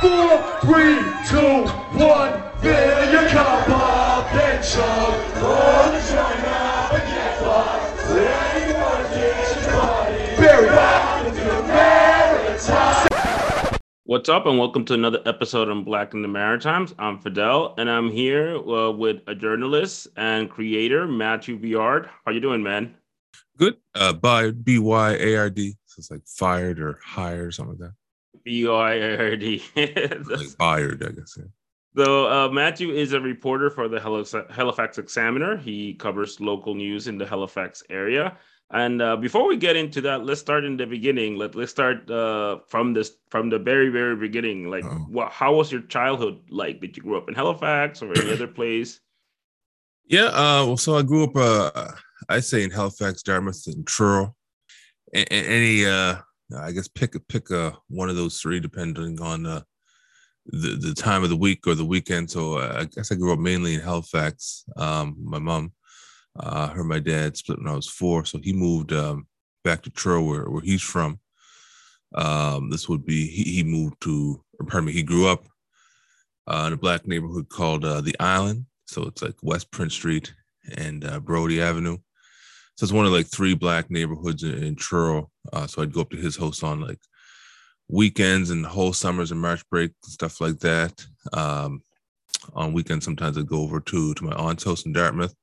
Four, three, two, one. Fill your cup up and chug. Pour the joint out and get fucked. Ready for the kitchen party. Barry, welcome to the Maritime. What's up, and welcome to another episode on Black in the Maritimes. I'm Fidel, and I'm here uh, with a journalist and creator, Matthew Byard. How you doing, man? Good. Uh, by B Y A R D. So it's like fired or hired, something like that. B Y A R D. Like fired, I guess. Yeah. So uh, Matthew is a reporter for the Halifax, Examiner. He covers local news in the Halifax area. And uh, before we get into that, let's start in the beginning. Let Let's start uh, from this from the very very beginning. Like, what? How was your childhood like? Did you grow up in Halifax or any other place? Yeah. Uh, well, so I grew up, uh, I say in Halifax, Dartmouth, and Truro. A- a- any, uh, I guess pick a pick a one of those three, depending on uh, the the time of the week or the weekend. So uh, I guess I grew up mainly in Halifax. Um, my mom, uh, her, and my dad split when I was four, so he moved um, back to Truro, where, where he's from. Um, this would be he, he moved to, or pardon me, he grew up uh, in a black neighborhood called uh, the Island. So it's like West Prince Street and uh, Brody Avenue. So it's one of like three black neighborhoods in, in Truro. Uh, so I'd go up to his house on like weekends and whole summers and March break and stuff like that. Um, on weekends, sometimes I'd go over to to my aunt's house in Dartmouth.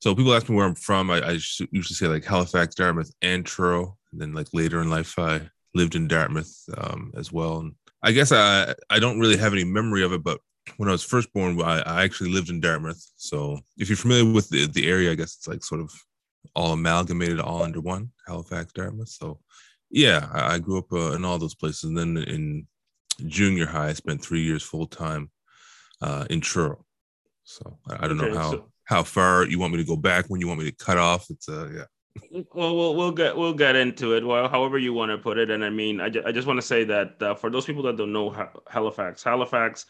So people ask me where I'm from. I usually say like Halifax, Dartmouth, and Truro. And then like later in life, I lived in Dartmouth um, as well. And I guess I I don't really have any memory of it, but when I was first born, I, I actually lived in Dartmouth. So if you're familiar with the, the area, I guess it's like sort of all amalgamated all under one, Halifax, Dartmouth. So yeah, I, I grew up uh, in all those places. And then in junior high, I spent three years full time uh, in Truro. So I, I don't Okay, know how so- how far you want me to go back when you want me to cut off. It's uh yeah. Well, we'll we'll get we'll get into it. Well, however you want to put it. And I mean, I, ju- I just want to say that uh, for those people that don't know Ha- Halifax, Halifax,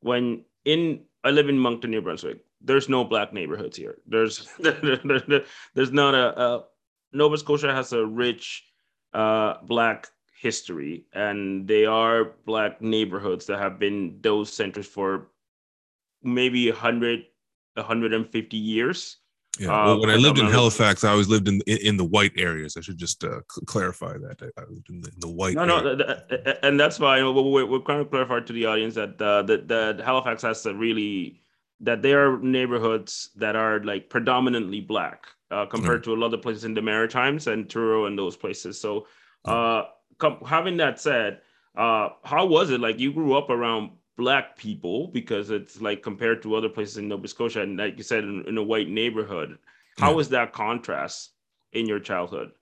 when in I live in Moncton, New Brunswick. There's no black neighborhoods here. There's there's not a, a Nova Scotia has a rich uh, black history, and they are black neighborhoods that have been those centers for maybe 100 150 years. Yeah. Uh, well, when I lived in Halifax, I always lived in in, in the white areas. I should just uh, cl- clarify that. I, I lived in the, in the white. No, no, area. th- th- and that's fine. We're, we're, we're trying to clarify to the audience that uh, that that Halifax has a really that there are neighborhoods that are like predominantly black uh, compared to a lot of places in the Maritimes and Truro and those places. So, uh, com- having that said, uh, how was it like? You grew up around black people because it's like compared to other places in Nova Scotia, and like you said, in, in a white neighborhood. How Yeah. was that contrast in your childhood?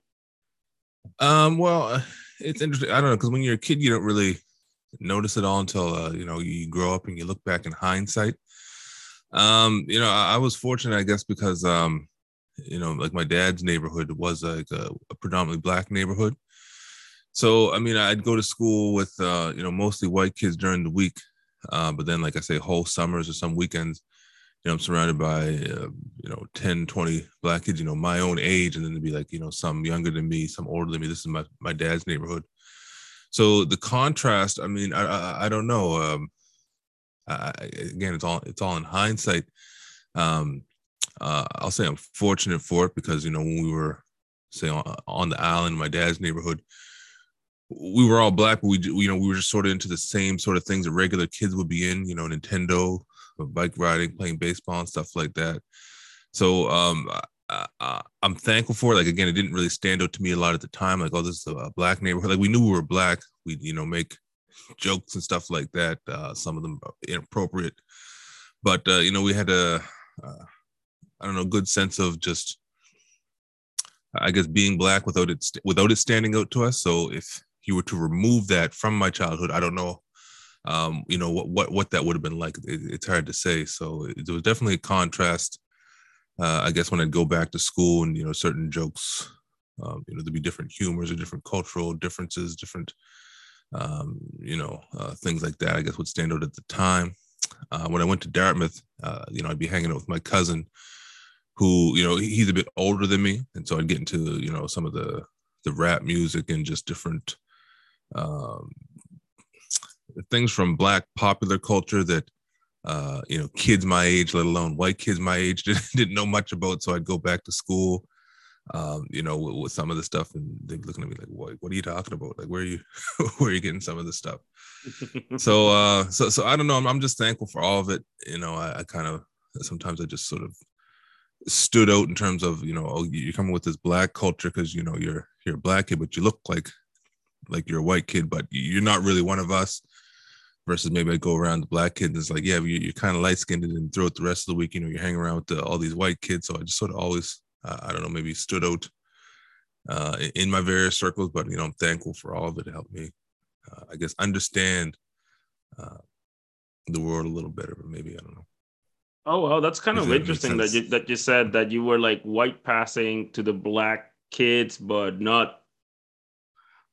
Um, well, uh, it's interesting. I don't know because when you're a kid, you don't really notice it all until uh, you know you grow up and you look back in hindsight. Um, you know, I, I was fortunate, I guess, because um, you know, like my dad's neighborhood was like a, a predominantly black neighborhood. So, I mean, I'd go to school with uh, you know mostly white kids during the week, uh, but then, like I say, whole summers or some weekends, you know, I'm surrounded by, uh, you know, 10, 20 black kids, you know, my own age. And then there'd be like, you know, some younger than me, some older than me. This is my, my dad's neighborhood. So the contrast, I mean, I, I, I don't know. Um, I- again, it's all, it's all in hindsight. Um, uh, I'll say I'm fortunate for it because, you know, when we were say on, on the island, my dad's neighborhood, we were all black, but we, you know, we were just sort of into the same sort of things that regular kids would be in, you know, Nintendo, bike riding, playing baseball, and stuff like that. So um, I, I'm thankful for it. Like again, it didn't really stand out to me a lot at the time. Like, oh, this is a black neighborhood. Like we knew we were black. We you know make jokes and stuff like that. Uh, some of them inappropriate, but uh, you know we had a uh, I don't know good sense of just I guess being black without it without it standing out to us. So if you were to remove that from my childhood, I don't know um, you know what what what that would have been like. It, it's hard to say. So it, there was definitely a contrast. Uh, I guess when I'd go back to school and you know certain jokes, um, you know there'd be different humors or different cultural differences, different um, you know uh, things like that. I guess would stand out at the time. Uh, when I went to Dartmouth, uh, you know I'd be hanging out with my cousin, who you know he's a bit older than me, and so I'd get into you know some of the the rap music and just different um, things from black popular culture that uh, you know kids my age, let alone white kids my age, didn't, didn't know much about. So I'd go back to school, um, you know, with, with, some of the stuff, and they're looking at me like, "What? What are you talking about? Like, where are you, where are you getting some of this stuff?" so, uh, so, so I don't know. I'm, I'm just thankful for all of it. You know, I, I kind of sometimes I just sort of stood out in terms of you know, oh, you're coming with this black culture because you know you're you're a black kid, but you look like like you're a white kid, but you're not really one of us. Versus maybe I go around the black kids and it's like, yeah, you, are kind of light skinned and throughout the rest of the week, you know, you're hanging around with the, all these white kids. So I just sort of always, uh, I don't know, maybe stood out uh, in my various circles, but you know, I'm thankful for all of it to help me, uh, I guess, understand uh, the world a little better. But maybe I don't know. Oh well, that's kind Does of that interesting that you that you said that you were like white passing to the black kids, but not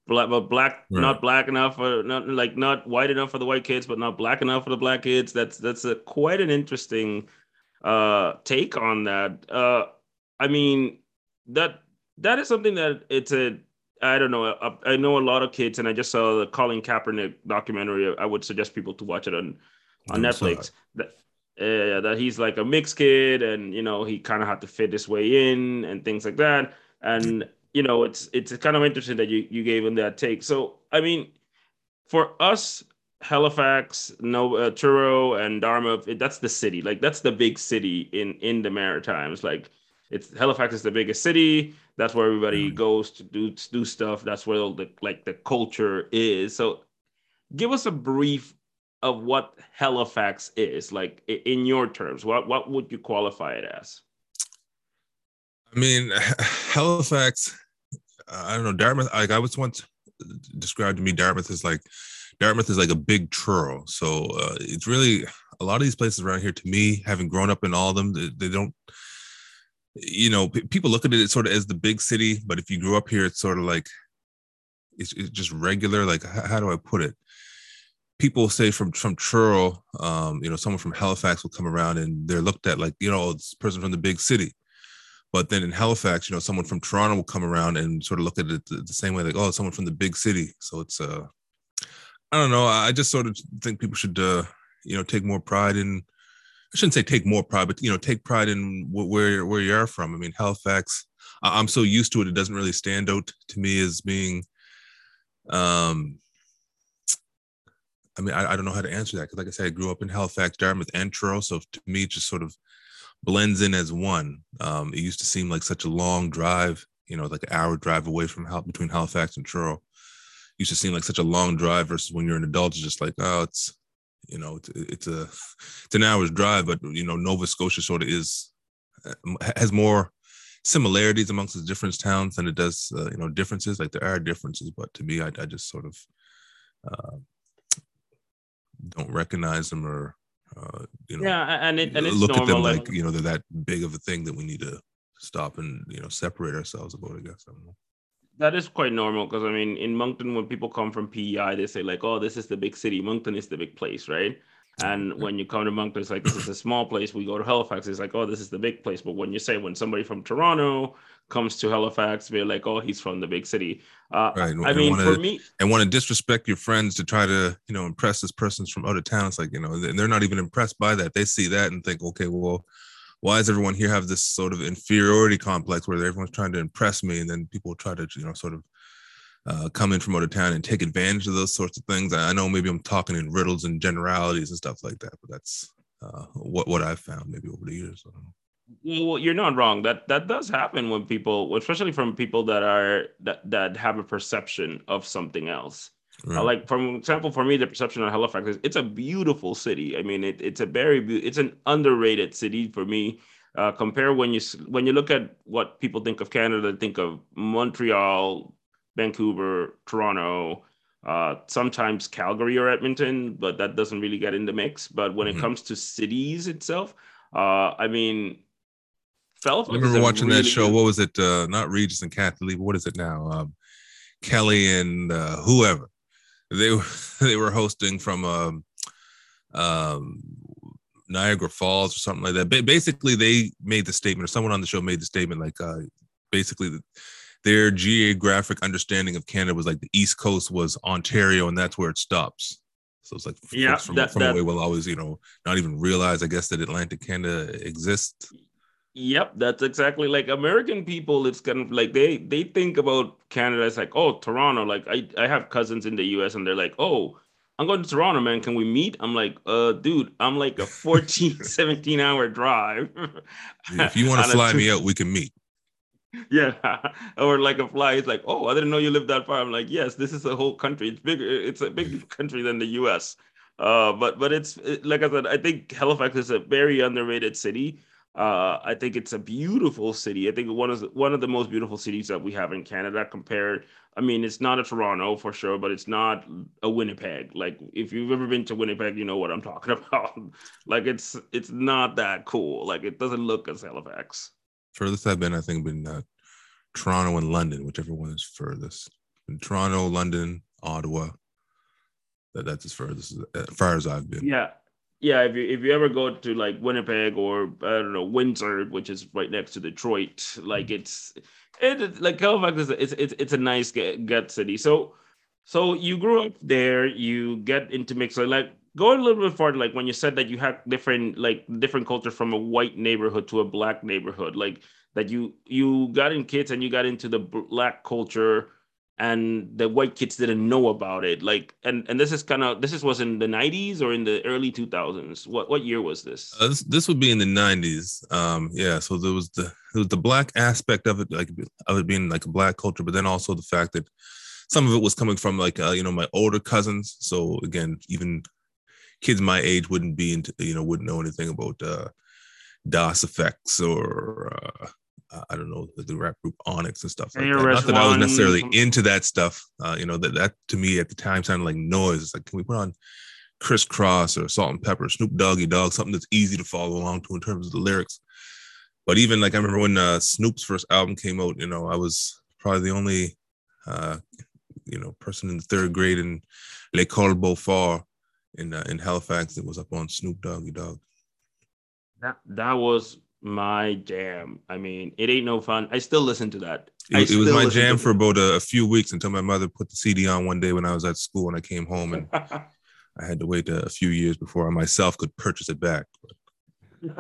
black, but black, right. not black enough for not like not white enough for the white kids, but not black enough for the black kids. That's that's a quite an interesting uh take on that. Uh, I mean that that is something that it's a I don't know. I, I, know a lot of kids, and I just saw the Colin Kaepernick documentary. I would suggest people to watch it on on Netflix. That uh, that he's like a mixed kid, and you know he kind of had to fit his way in and things like that. And you know, it's it's kind of interesting that you you gave him that take. So I mean, for us, Halifax, no uh, Truro, and Dartmouth, it, that's the city. Like that's the big city in in the Maritimes. Like it's Halifax is the biggest city. That's where everybody mm-hmm. goes to do to do stuff. That's where the like the culture is. So, give us a brief of what Halifax is like in your terms. What what would you qualify it as? I mean, Halifax. I don't know Dartmouth. Like I was once described to me, Dartmouth is like Dartmouth is like a big Truro. So uh, it's really a lot of these places around here. To me, having grown up in all of them, they, they don't. You know, p- people look at it sort of as the big city, but if you grew up here, it's sort of like it's, it's just regular. Like how, how do I put it? people say from from Truro, um, you know, someone from Halifax will come around and they're looked at like, you know, this person from the big city. But then in Halifax, you know, someone from Toronto will come around and sort of look at it the, the same way, like, oh, someone from the big city. So it's uh I don't know. I just sort of think people should uh, you know, take more pride in I shouldn't say take more pride, but you know, take pride in where where you are from. I mean, Halifax, I'm so used to it, it doesn't really stand out to me as being um I mean, I, I don't know how to answer that because, like I said, I grew up in Halifax, Dartmouth, and Truro. So to me, it just sort of blends in as one. Um, it used to seem like such a long drive, you know, like an hour drive away from Hal- between Halifax and Truro. Used to seem like such a long drive versus when you're an adult, it's just like, oh, it's, you know, it's, it's a, it's an hour's drive, but you know, Nova Scotia sort of is uh, has more similarities amongst the different towns than it does, uh, you know, differences. Like there are differences, but to me, I, I just sort of uh, don't recognize them or uh, you know, yeah, and it and look at them like, like you know they're that big of a thing that we need to stop and you know separate ourselves about. I guess I don't know. That is quite normal because I mean, in Moncton, when people come from PEI, they say like, "Oh, this is the big city. Moncton is the big place, right?" And when you come to Moncton, it's like this is a small place. We go to Halifax, it's like, oh, this is the big place. But when you say when somebody from Toronto comes to Halifax, they're like, oh, he's from the big city. Uh, right. I mean, wanna, for me, and want to disrespect your friends to try to, you know, impress this person's from out of town. It's like, you know, they're not even impressed by that. They see that and think, okay, well, why does everyone here have this sort of inferiority complex where everyone's trying to impress me, and then people try to, you know, sort of uh, come in from out of town and take advantage of those sorts of things. I know maybe I'm talking in riddles and generalities and stuff like that, but that's uh, what what I've found maybe over the years. Well, you're not wrong. That that does happen when people, especially from people that are that that have a perception of something else. Right. Uh, like, for example, for me, the perception of Halifax is it's a beautiful city. I mean, it, it's a very be- it's an underrated city for me. Uh, compare when you when you look at what people think of Canada, think of Montreal, Vancouver, Toronto, uh, sometimes Calgary or Edmonton, but that doesn't really get in the mix. But when mm-hmm. it comes to cities itself, uh, I mean, Halifax. I remember watching really that show. Good... What was it? Uh, not Regis and Kathie Lee. What is it now? Um, Kelly and uh, whoever they were they were hosting from um, um, Niagara Falls or something like that. basically, they made the statement, or someone on the show made the statement, like uh, basically their geographic understanding of Canada was like the East Coast was Ontario, and that's where it stops. So it's like Yeah, from, that- from that- away will always, you know, not even realize, I guess, that Atlantic Canada exists. Yep, that's exactly like American people. It's kind of like they they think about Canada as like, oh, Toronto. Like I I have cousins in the U.S. and they're like, oh, I'm going to Toronto, man. Can we meet? I'm like, uh, dude, I'm like a 14, 17 hour drive. If you want to fly two- me out, we can meet. Yeah, or like a fly. It's like, oh, I didn't know you lived that far. I'm like, yes, this is a whole country. It's bigger. It's a big country than the U.S. Uh, but but it's it- like I said, I think Halifax is a very underrated city. Uh, I think it's a beautiful city. I think one of the, one of the most beautiful cities that we have in Canada. Compared, I mean, it's not a Toronto for sure, but it's not a Winnipeg. Like if you've ever been to Winnipeg, you know what I'm talking about. like it's it's not that cool. Like it doesn't look as Halifax. Furthest I've been, I think, been uh, Toronto and London, whichever one is furthest. In Toronto, London, Ottawa. That, that's as furthest as far as I've been. Yeah. Yeah, if you if you ever go to like Winnipeg or I don't know Windsor, which is right next to Detroit, like mm-hmm. it's it like Halifax is a, it's it's it's a nice get, gut city. So so you grew up there, you get into mix so like go a little bit farther. Like when you said that you had different like different culture from a white neighborhood to a black neighborhood, like that you you got in kids and you got into the black culture and the white kids didn't know about it like and and this is kind of this is was in the 90s or in the early 2000s what what year was this Uh, this, this would be in the 90s. Um, yeah, so there was the there was the black aspect of it, like of it being like a black culture, but then also the fact that some of it was coming from like uh, you know my older cousins. So again, even kids my age wouldn't be into you know wouldn't know anything about uh, Das EFX or uh, I don't know the, the rap group Onyx and stuff like that. Not that I was ARS-1. necessarily into that stuff. Uh, you know that that to me at the time sounded like noise. It's like can we put on Kris Kross or Salt-N-Pepa, Snoop Doggy Dogg, something that's easy to follow along to in terms of the lyrics. But even like I remember when uh, Snoop's first album came out, you know, I was probably the only, uh, you know, person in the third grade in L'École Beaufort in uh, in Halifax that was up on Snoop Doggy Dogg. that that was my jam i mean it ain't no fun i still listen to that It, it was my jam for about a, a few weeks until my mother put the CD on one day when I was at school and I came home and I had to wait a, a few years before I myself could purchase it back.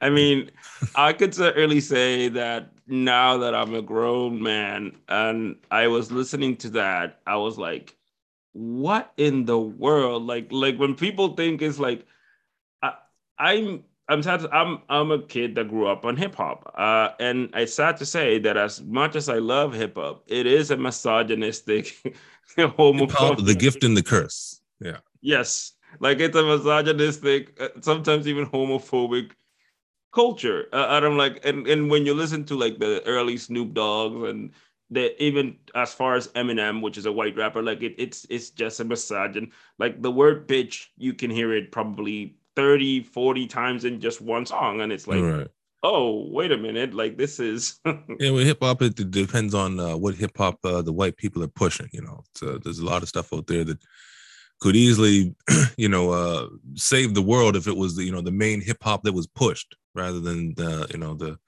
I mean, I could certainly say that now that I'm a grown man and I was listening to that, I was like, what in the world? Like, like when people think it's like, I, I'm, I'm sad. I'm, I'm a kid that grew up on hip hop, uh, and it's sad to say that as much as I love hip hop, it is a misogynistic, homophobic. the gift and the curse. Yeah. Yes, like it's a misogynistic, uh, sometimes even homophobic culture. Uh, and I'm like, and, and when you listen to like the early Snoop Dogg's and the even as far as Eminem, which is a white rapper, like it, it's it's just a misogyn. Like the word bitch, you can hear it probably 30, 40 times in just one song. And it's like, right. oh, wait a minute, like this is Yeah, well, hip hop it, it depends on uh, what hip hop uh, the white people are pushing. You know, so there's a lot of stuff out there that could easily, you know, uh, save the world if it was the you know the main hip hop that was pushed rather than the you know the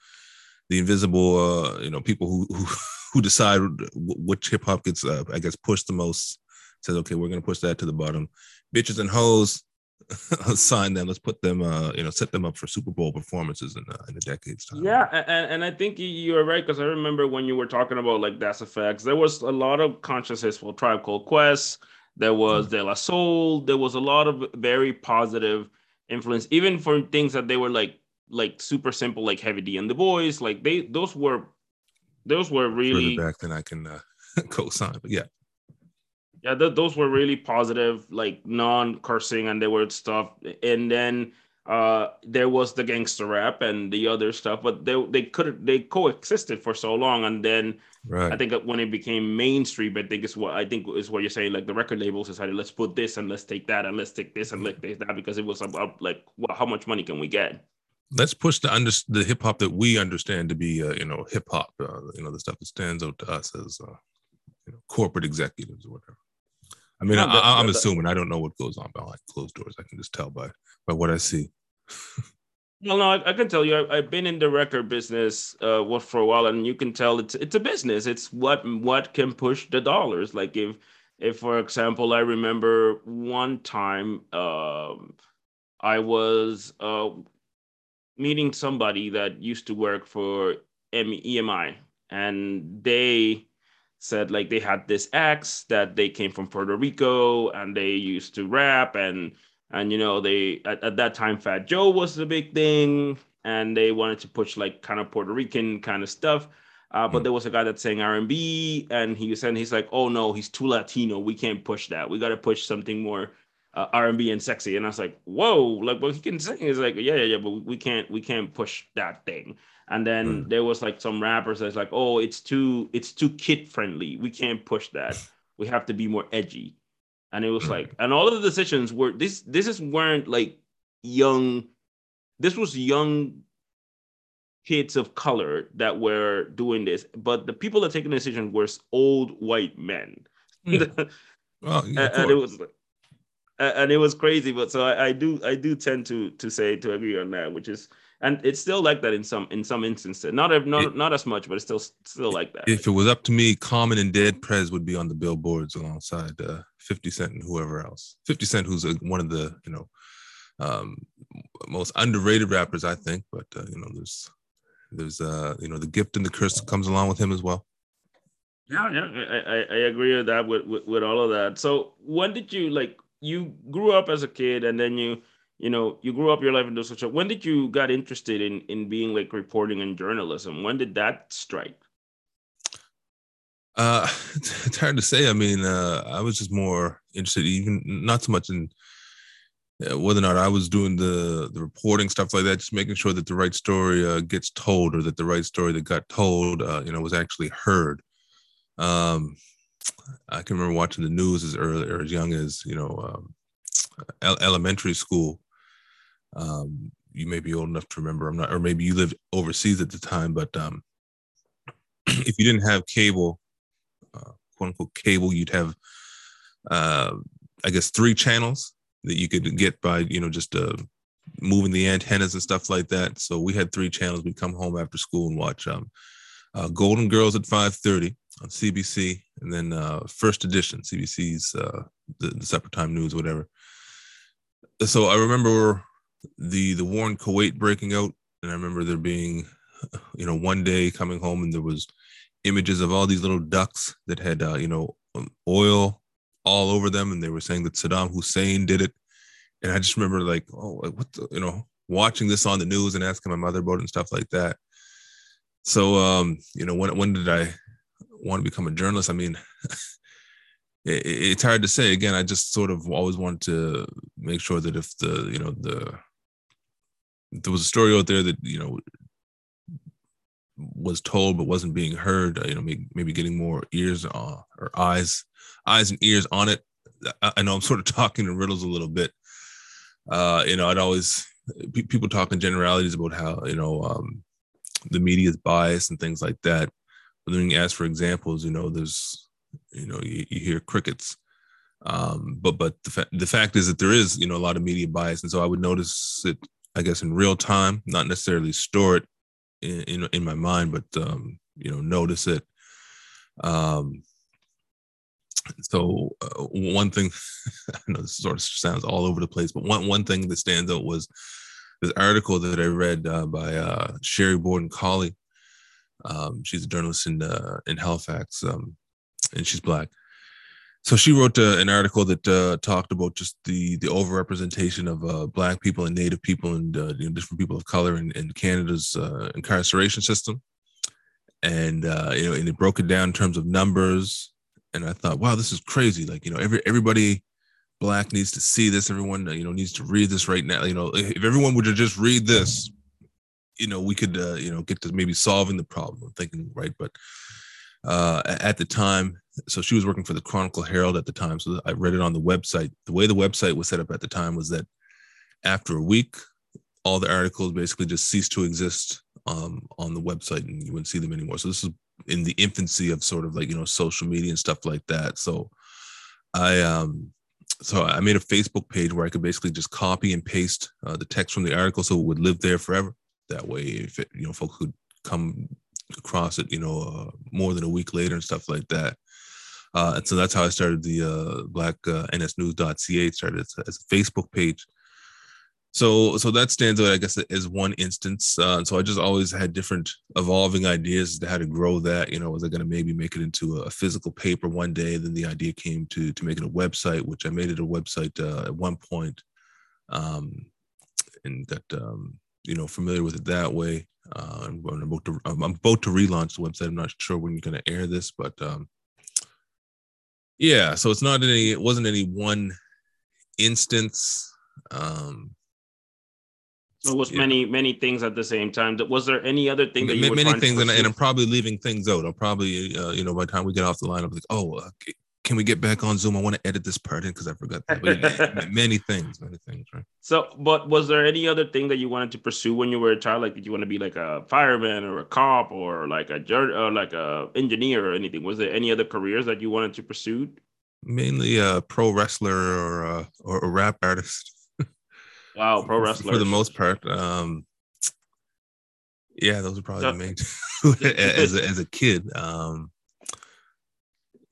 the invisible uh, you know people who who, who decide which hip hop gets uh, I guess pushed the most. Says okay, we're gonna push that to the bottom. Bitches and hoes, sign them. Let's put them, uh, you know, set them up for Super Bowl performances in uh, in a decade's time. Yeah, and, and I think you- you're right because I remember when you were talking about like Das EFX, there was a lot of consciousness for Tribe Called Quest. There was De La Soul. There was a lot of very positive influence, even for things that they were like like super simple, like Heavy D and the Boyz. Like they those were those were really further back than I can uh, co-sign. But yeah, yeah th- those were really positive like non-cursing and they were stuff and then uh there was the gangster rap and the other stuff but they they could they coexisted for so long and then right. i think when it became mainstream i think is what i think is what you're saying like the record labels decided let's put this and let's take that and let's take this and let's take that because it was about like well, how much money can we get Let's push the under the hip hop that we understand to be, uh, you know, hip hop. Uh, you know, the stuff that stands out to us as, uh, you know, corporate executives or whatever. I mean, No, I, that- I, I'm that- assuming I don't know what goes on behind closed doors. I can just tell by by what I see. Well, no, I, I can tell you, I, I've been in the record business uh, what for a while, and you can tell it's it's a business. It's what what can push the dollars. Like if if for example i remember one time um, i was uh, meeting somebody that used to work for emi and they said like they had this ex that they came from puerto rico and they used to rap and and you know they at, at that time fat joe was the big thing and they wanted to push like kind of puerto rican kind of stuff uh, but mm. there was a guy that sang R&B, and he was said he's like, "Oh no, he's too Latino. We can't push that. We got to push something more uh, R&B and sexy." And I was like, "Whoa!" Like, well, he can sing. He's like, "Yeah, yeah, yeah," but we can't, we can't push that thing. And then mm. there was like some rappers that's like, "Oh, it's too, it's too kid friendly. We can't push that. We have to be more edgy." And it was mm. like, and all of the decisions were this. This is weren't like young. This was young kids of color that were doing this, but the people that taking the decision were old white men. Mm. well, yeah, and, it was and it was crazy. But so I, I, do I do tend to to say to agree on that, which is and it's still like that in some in some instances. Not not it, not as much, but it's still still like that. If it was up to me, Common and Dead Prez would be on the billboards alongside uh, Fifty Cent and whoever else. Fifty Cent, who's a, one of the you know um, most underrated rappers, I think. But uh, you know, there's there's uh, you know, the gift and the curse comes along with him as well. Yeah, yeah, I, I, agree with that with, with, with all of that. So when did you like you grew up as a kid and then you you know you grew up your life into such a when did you got interested in in being like reporting and journalism when did that strike uh it's hard to say i mean uh i was just more interested even not so much in whether or not I was doing the the reporting stuff like that, just making sure that the right story uh, gets told, or that the right story that got told, uh, you know, was actually heard. Um, I can remember watching the news as early or as young as you know um, elementary school. Um, you may be old enough to remember. I'm not, or maybe you lived overseas at the time. But um, if you didn't have cable, uh, quote unquote cable, you'd have, uh, I guess, three channels that you could get by you know just uh, moving the antennas and stuff like that. So we had three channels. We'd come home after school and watch um, uh, Golden Girls at 5:30 on CBC, and then uh, First Edition, CBC's uh, the, the separate time news, whatever. So I remember the the war in Kuwait breaking out, and I remember there being, you know, one day coming home and there was images of all these little ducks that had, uh, you know, um, oil all over them, and they were saying that Saddam Hussein did it. And I just remember like, oh, what the, you know, watching this on the news and asking my mother about it and stuff like that. So, um, you know, when when did I want to become a journalist? I mean, it's hard to say. Again, I just sort of always wanted to make sure that if the you know the there was a story out there that you know was told but wasn't being heard, you know, maybe, maybe getting more ears uh, or eyes eyes and ears on it. I know I'm sort of talking in riddles a little bit. Uh, you know, I'd always people talk in generalities about how you know um, the media is biased and things like that. But then you ask for examples, you know, there's you know you, you hear crickets. Um, but but the, fa- the fact is that there is you know a lot of media bias, and so I would notice it, I guess, in real time, not necessarily store it in in, in my mind, but um, you know notice it. Um, so uh, one thing i know this sort of sounds all over the place but one, one thing that stands out was this article that i read uh, by uh, sherri borden colley um, she's a journalist in uh, in halifax um, and she's black so she wrote uh, an article that uh, talked about just the the overrepresentation of black people and native people and you know, different people of color in, in canada's incarceration system and you know and it broke it down in terms of numbers and I thought, wow, this is crazy. Like, you know, every everybody black needs to see this. Everyone, you know, needs to read this right now. You know, if everyone would just read this, you know, we could, uh, you know, get to maybe solving the problem. I'm thinking, right? But uh, at the time, so she was working for the Chronicle Herald at the time. So I read it on the website. The way the website was set up at the time was that after a week, all the articles basically just ceased to exist um, on the website and you wouldn't see them anymore. So this is in the infancy of sort of like you know social media and stuff like that so i um so i made a facebook page where i could basically just copy and paste uh, the text from the article so it would live there forever that way if it, you know folks could come across it you know uh, more than a week later and stuff like that Uh, and so that's how I started the uh, Black uh, NSNews.ca. started as, as a Facebook page. So, so that stands out, I guess, as one instance. Uh, so I just always had different evolving ideas as to how to grow that. You know, was I going to maybe make it into a physical paper one day? Then the idea came to to make it a website, which I made it a website uh, at one point, um, and got um, you know familiar with it that way. Uh, I'm, about to I'm about to relaunch the website. I'm not sure when you're going to air this, but um, yeah. So it's not any. It wasn't any one instance. Um, so it was yeah. many many things at the same time. Was there any other thing that you many things, and, and, I'm probably leaving things out. I'll probably uh, you know by the time we get off the line, I'm like, oh, uh, can we get back on Zoom? I want to edit this part in because I forgot that. But many things, many things, right? So, but was there any other thing that you wanted to pursue when you were a child? Like, did you want to be like a fireman or a cop or like a jerk or like a engineer or anything? Was there any other careers that you wanted to pursue? Mainly a pro wrestler or a, or a rap artist. wow, pro wrestler for the most part. Um, yeah, those are probably the main as a, as a kid. Um,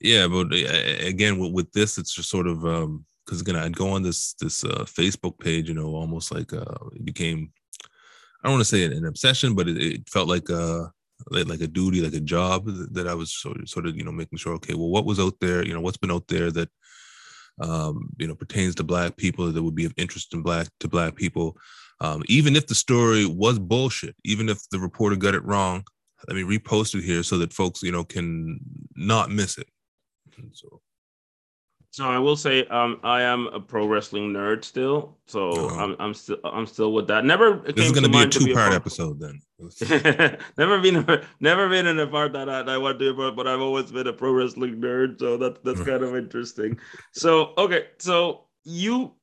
yeah but uh, again with, with this it's just sort of um because again i'd go on this this uh, facebook page you know almost like uh it became i don't want to say an, obsession but it, it felt like uh like a duty like a job that i was sort of, sort of you know making sure okay well what was out there you know what's been out there that um you know pertains to black people that would be of interest in black to black people. Um even if the story was bullshit even if the reporter got it wrong let me repost it here so that folks you know can not miss it so, so I will say, um, I am a pro wrestling nerd still. So uh-huh. I'm, I'm still, I'm still with that. Never. This is going to be a two part episode then. never been, never been in a part that I, I want to do, but I've always been a pro wrestling nerd. So that that's kind of interesting. So okay, so you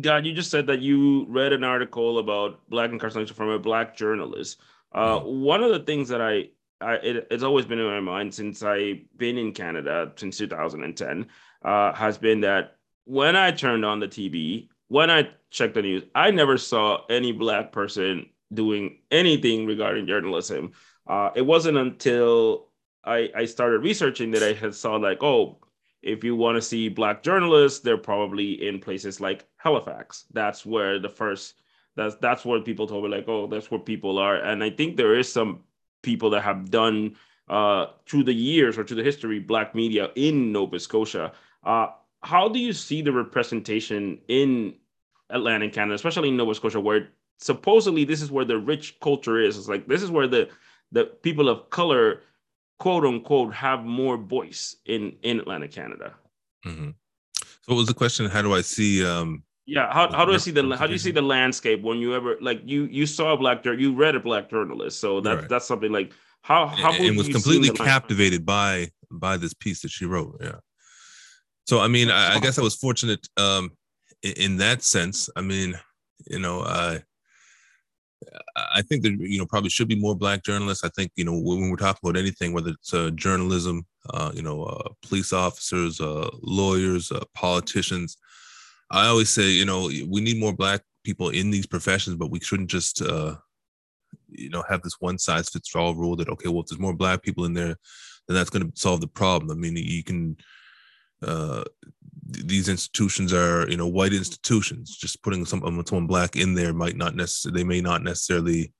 God, you just said that you read an article about black incarceration from a black journalist. Uh, mm-hmm. One of the things that I I, it, it's always been in my mind since I've been in Canada since 2010 uh, has been that when I turned on the TV, when I checked the news, I never saw any black person doing anything regarding journalism. Uh, it wasn't until I, I started researching that I had saw like, oh, if you want to see black journalists, they're probably in places like Halifax. That's where the first that's that's where people told me like, oh, that's where people are. And I think there is some people that have done uh, through the years or through the history black media in Nova Scotia. Uh, how do you see the representation in Atlantic Canada, especially in Nova Scotia, where supposedly this is where the rich culture is? It's like this is where the the people of color, quote unquote, have more voice in in Atlantic Canada. Mm-hmm. So, what was the question? How do I see um, yeah, how, how do I see the how do you see the landscape when you ever like you you saw a black you read a black journalist, so that's right. that's something like how how and, and was completely captivated by by this piece that she wrote. Yeah. So I mean, I, I guess I was fortunate um in, in, that sense. I mean, you know, I I think that you know probably should be more black journalists. I think you know when we're talking about anything, whether it's uh, journalism, uh, you know, uh, police officers, uh, lawyers, uh, politicians I always say, you know, we need more black people in these professions, but we shouldn't just, uh, you know, have this one size fits all rule that okay, well, if there's more black people in there, then that's going to solve the problem. I mean, you can. Uh, these institutions are, you know, white institutions. Just putting some someone black in there might not necessarily. They may not necessarily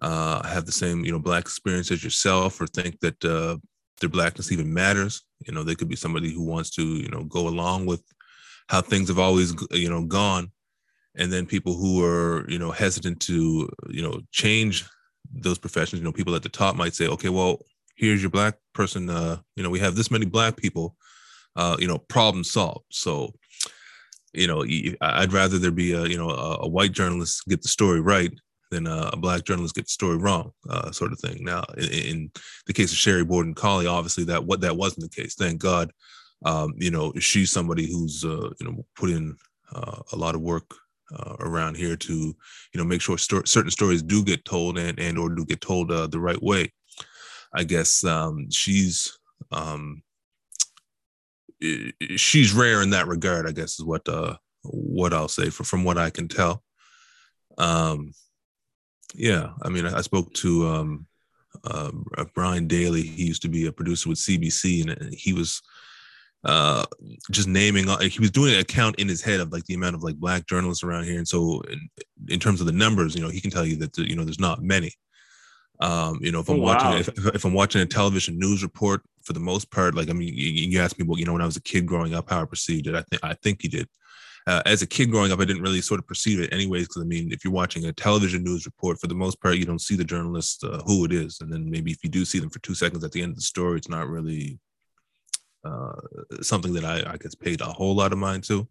uh, have the same, you know, black experience as yourself, or think that uh, their blackness even matters. You know, they could be somebody who wants to, you know, go along with how things have always you know gone. And then people who are you know hesitant to you know change those professions you know people at the top might say okay well here's your black person uh you know we have this many black people uh you know problem solved. So you know i'd rather there be a you know a, a white journalist get the story right than a, a black journalist get the story wrong uh sort of thing. Now in, in the case of sherri borden colley obviously that what that wasn't the case. Thank god um, you know, she's somebody who's uh, you know put in uh, a lot of work uh, around here to you know make sure sto- certain stories do get told and and or do get told uh, the right way. I guess um, she's um, she's rare in that regard. I guess is what uh, what I'll say for, from what I can tell. Um, yeah, I mean, I, spoke to um, uh, Brian Daly. He used to be a producer with CBC, and he was uh, just naming. He was doing a count in his head of like the amount of like black journalists around here, and so in, in terms of the numbers, you know, he can tell you that you know there's not many. Um, you know, if I'm Oh, watching wow. if, if I'm watching a television news report, for the most part, like I mean, you, you asked me, well, you know, when I was a kid growing up, how I perceived it. I think I think you did. Uh, as a kid growing up, I didn't really sort of perceive it anyways. Because I mean, if you're watching a television news report, for the most part, you don't see the journalist uh, who it is, and then maybe if you do see them for two seconds at the end of the story, it's not really uh, something that I, I guess paid a whole lot of mind to.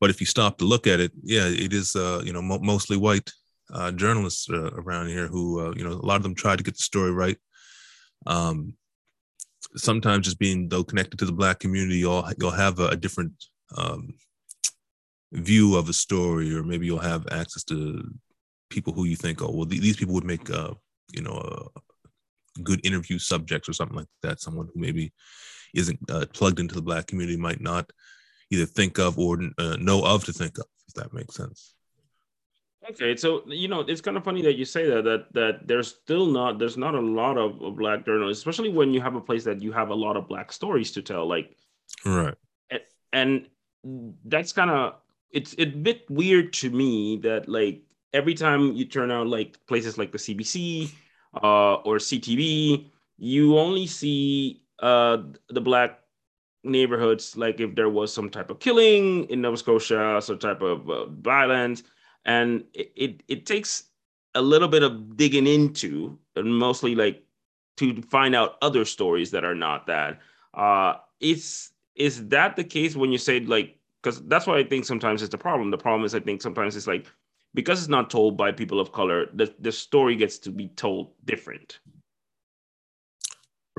But if you stop to look at it, yeah, it is uh, you know mo- mostly white uh, journalists uh, around here who uh, you know a lot of them try to get the story right. Um, sometimes just being though connected to the black community, you'll you'll have a, a different um, view of a story, or maybe you'll have access to people who you think, oh well, th- these people would make you know good interview subjects or something like that. Someone who maybe isn't uh, plugged into the black community might not either think of or uh, know of to think of, if that makes sense. Okay, so you know it's kind of funny that you say that that that there's still not there's not a lot of, of black journalists, especially when you have a place that you have a lot of black stories to tell. Like, Right. and that's kind of it's it's a bit weird to me that like every time you turn out like places like the CBC uh, or CTV, you only see uh, the black neighborhoods like if there was some type of killing in Nova Scotia, some type of uh, violence, and it, it it takes a little bit of digging into, and mostly like to find out other stories that are not that. Uh, is is that the case when you say like because that's why I think sometimes it's the problem. The problem is I think sometimes it's like because it's not told by people of color, the, the story gets to be told different.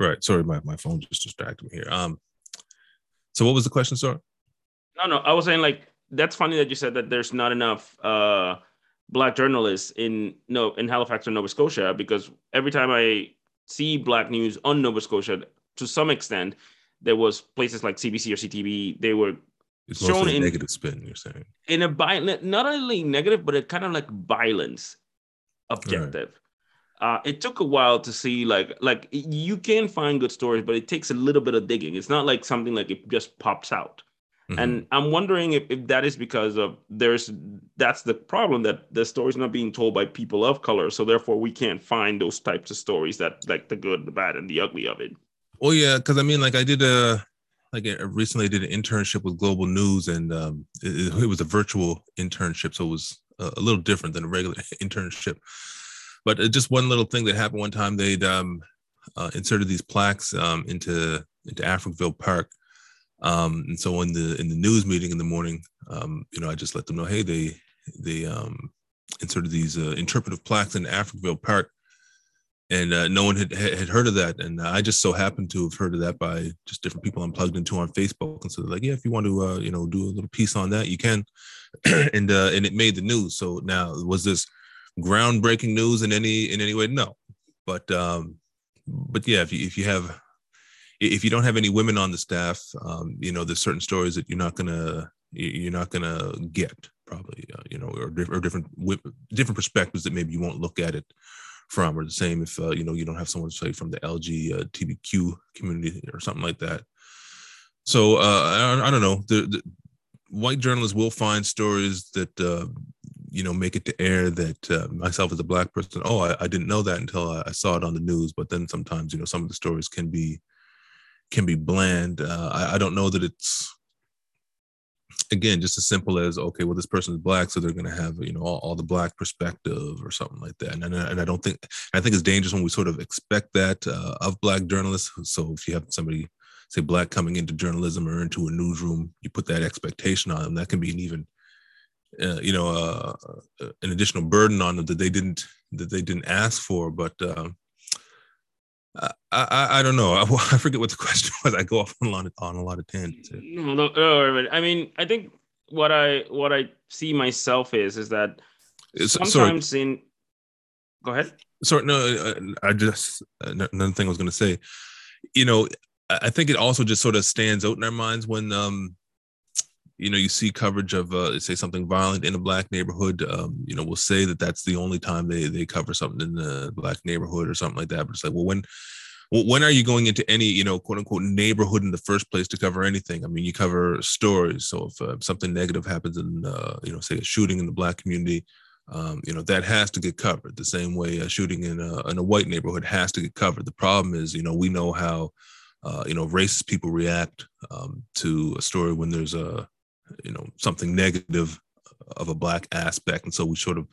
Right. Sorry, my, my phone just distracted me here. Um, so what was the question, sir? No, no, I was saying like that's funny that you said that there's not enough uh black journalists in no in Halifax or Nova Scotia because every time I see black news on Nova Scotia, to some extent, there was places like CBC or CTV. They were It's Shown in- negative spin. You're saying. in a violent, not only negative, but a kind of like violence objective. Uh, it took a while to see like like you can find good stories, but it takes a little bit of digging. It's not like something like it just pops out. Mhm. And I'm wondering if, if that is because of there's that's the problem that the story's not being told by people of color. So therefore we can't find those types of stories that like the good, the bad, and the ugly of it. Oh yeah, because I mean, like I did a like I recently did an internship with Global News, and um, it, it was a virtual internship, so it was a, a little different than a regular internship. But uh, just one little thing that happened one time, they'd um, uh, inserted these plaques um, into into Africville Park, um, and so in the in the news meeting in the morning, um, you know, I just let them know, hey, they they um, inserted these uh, interpretive plaques in Africville Park and uh, no one had had heard of that. And I just so happened to have heard of that by just different people I'm plugged into on Facebook. And so they're like, yeah, if you want to, uh, you know, do a little piece on that, you can. and uh, and it made the news. So now was this groundbreaking news in any in any way? No, but um, but yeah, if you if you have if you don't have any women on the staff, um, you know, there's certain stories that you're not gonna you're not gonna get probably, uh, you know, or, or different different perspectives that maybe you won't look at it from, or the same if uh, you know you don't have someone say from the LGBTQ community or something like that. So uh, I, I don't know. The, the white journalists will find stories that uh, you know make it to air that uh, myself as a black person, oh, I, I didn't know that until I, I saw it on the news. But then sometimes you know some of the stories can be can be bland. Uh, I, I don't know that it's again just as simple as okay well this person is black so they're going to have you know all, all the black perspective or something like that and, and, and i don't think i think it's dangerous when we sort of expect that uh, of black journalists so if you have somebody say black coming into journalism or into a newsroom you put that expectation on them that can be an even uh, you know uh, uh, an additional burden on them that they didn't that they didn't ask for but um I, I, I don't know. I, I forget what the question was. I go off on a lot of, on a lot of tangents. No, no, no, I mean, I think what I what I see myself is is that It's- sorry, sometimes in go ahead. sorry no i just another thing i was going to say you know i I think it also just sort of stands out in our minds when um you know you see coverage of uh say something violent in a black neighborhood um you know we'll say that that's the only time they they cover something in the black neighborhood or something like that but it's like well when when are you going into any you know quote unquote neighborhood in the first place to cover anything? I mean you cover stories so if uh, something negative happens in uh, you know say a shooting in the black community um, you know that has to get covered the same way a shooting in a, in a white neighborhood has to get covered. The problem is you know we know how uh, you know racist people react um, to a story when there's a you know something negative of a black aspect and so we sort of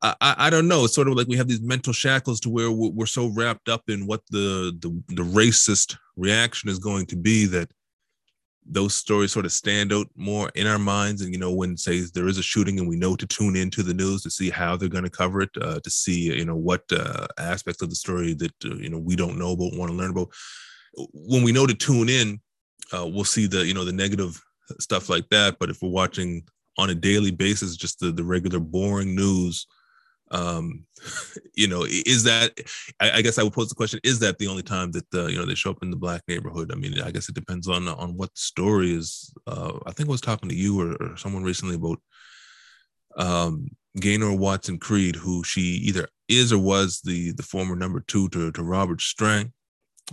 I, I don't know. It's sort of like we have these mental shackles to where we're, so wrapped up in what the, the the racist reaction is going to be that those stories sort of stand out more in our minds. And you know, when say there is a shooting and we know to tune into the news to see how they're going to cover it, uh, to see you know what uh, aspects of the story that uh, you know we don't know but want to learn about. When we know to tune in, uh, we'll see the you know the negative stuff like that. But if we're watching on a daily basis, just the the regular boring news um you know is that I, I, guess i would pose the question is that the only time that uh, you know they show up in the black neighborhood? I mean i guess it depends on on what the story is. Uh i think i was talking to you or, or someone recently about um gaynor watson creed who she either is or was the the former number two to, to robert strang.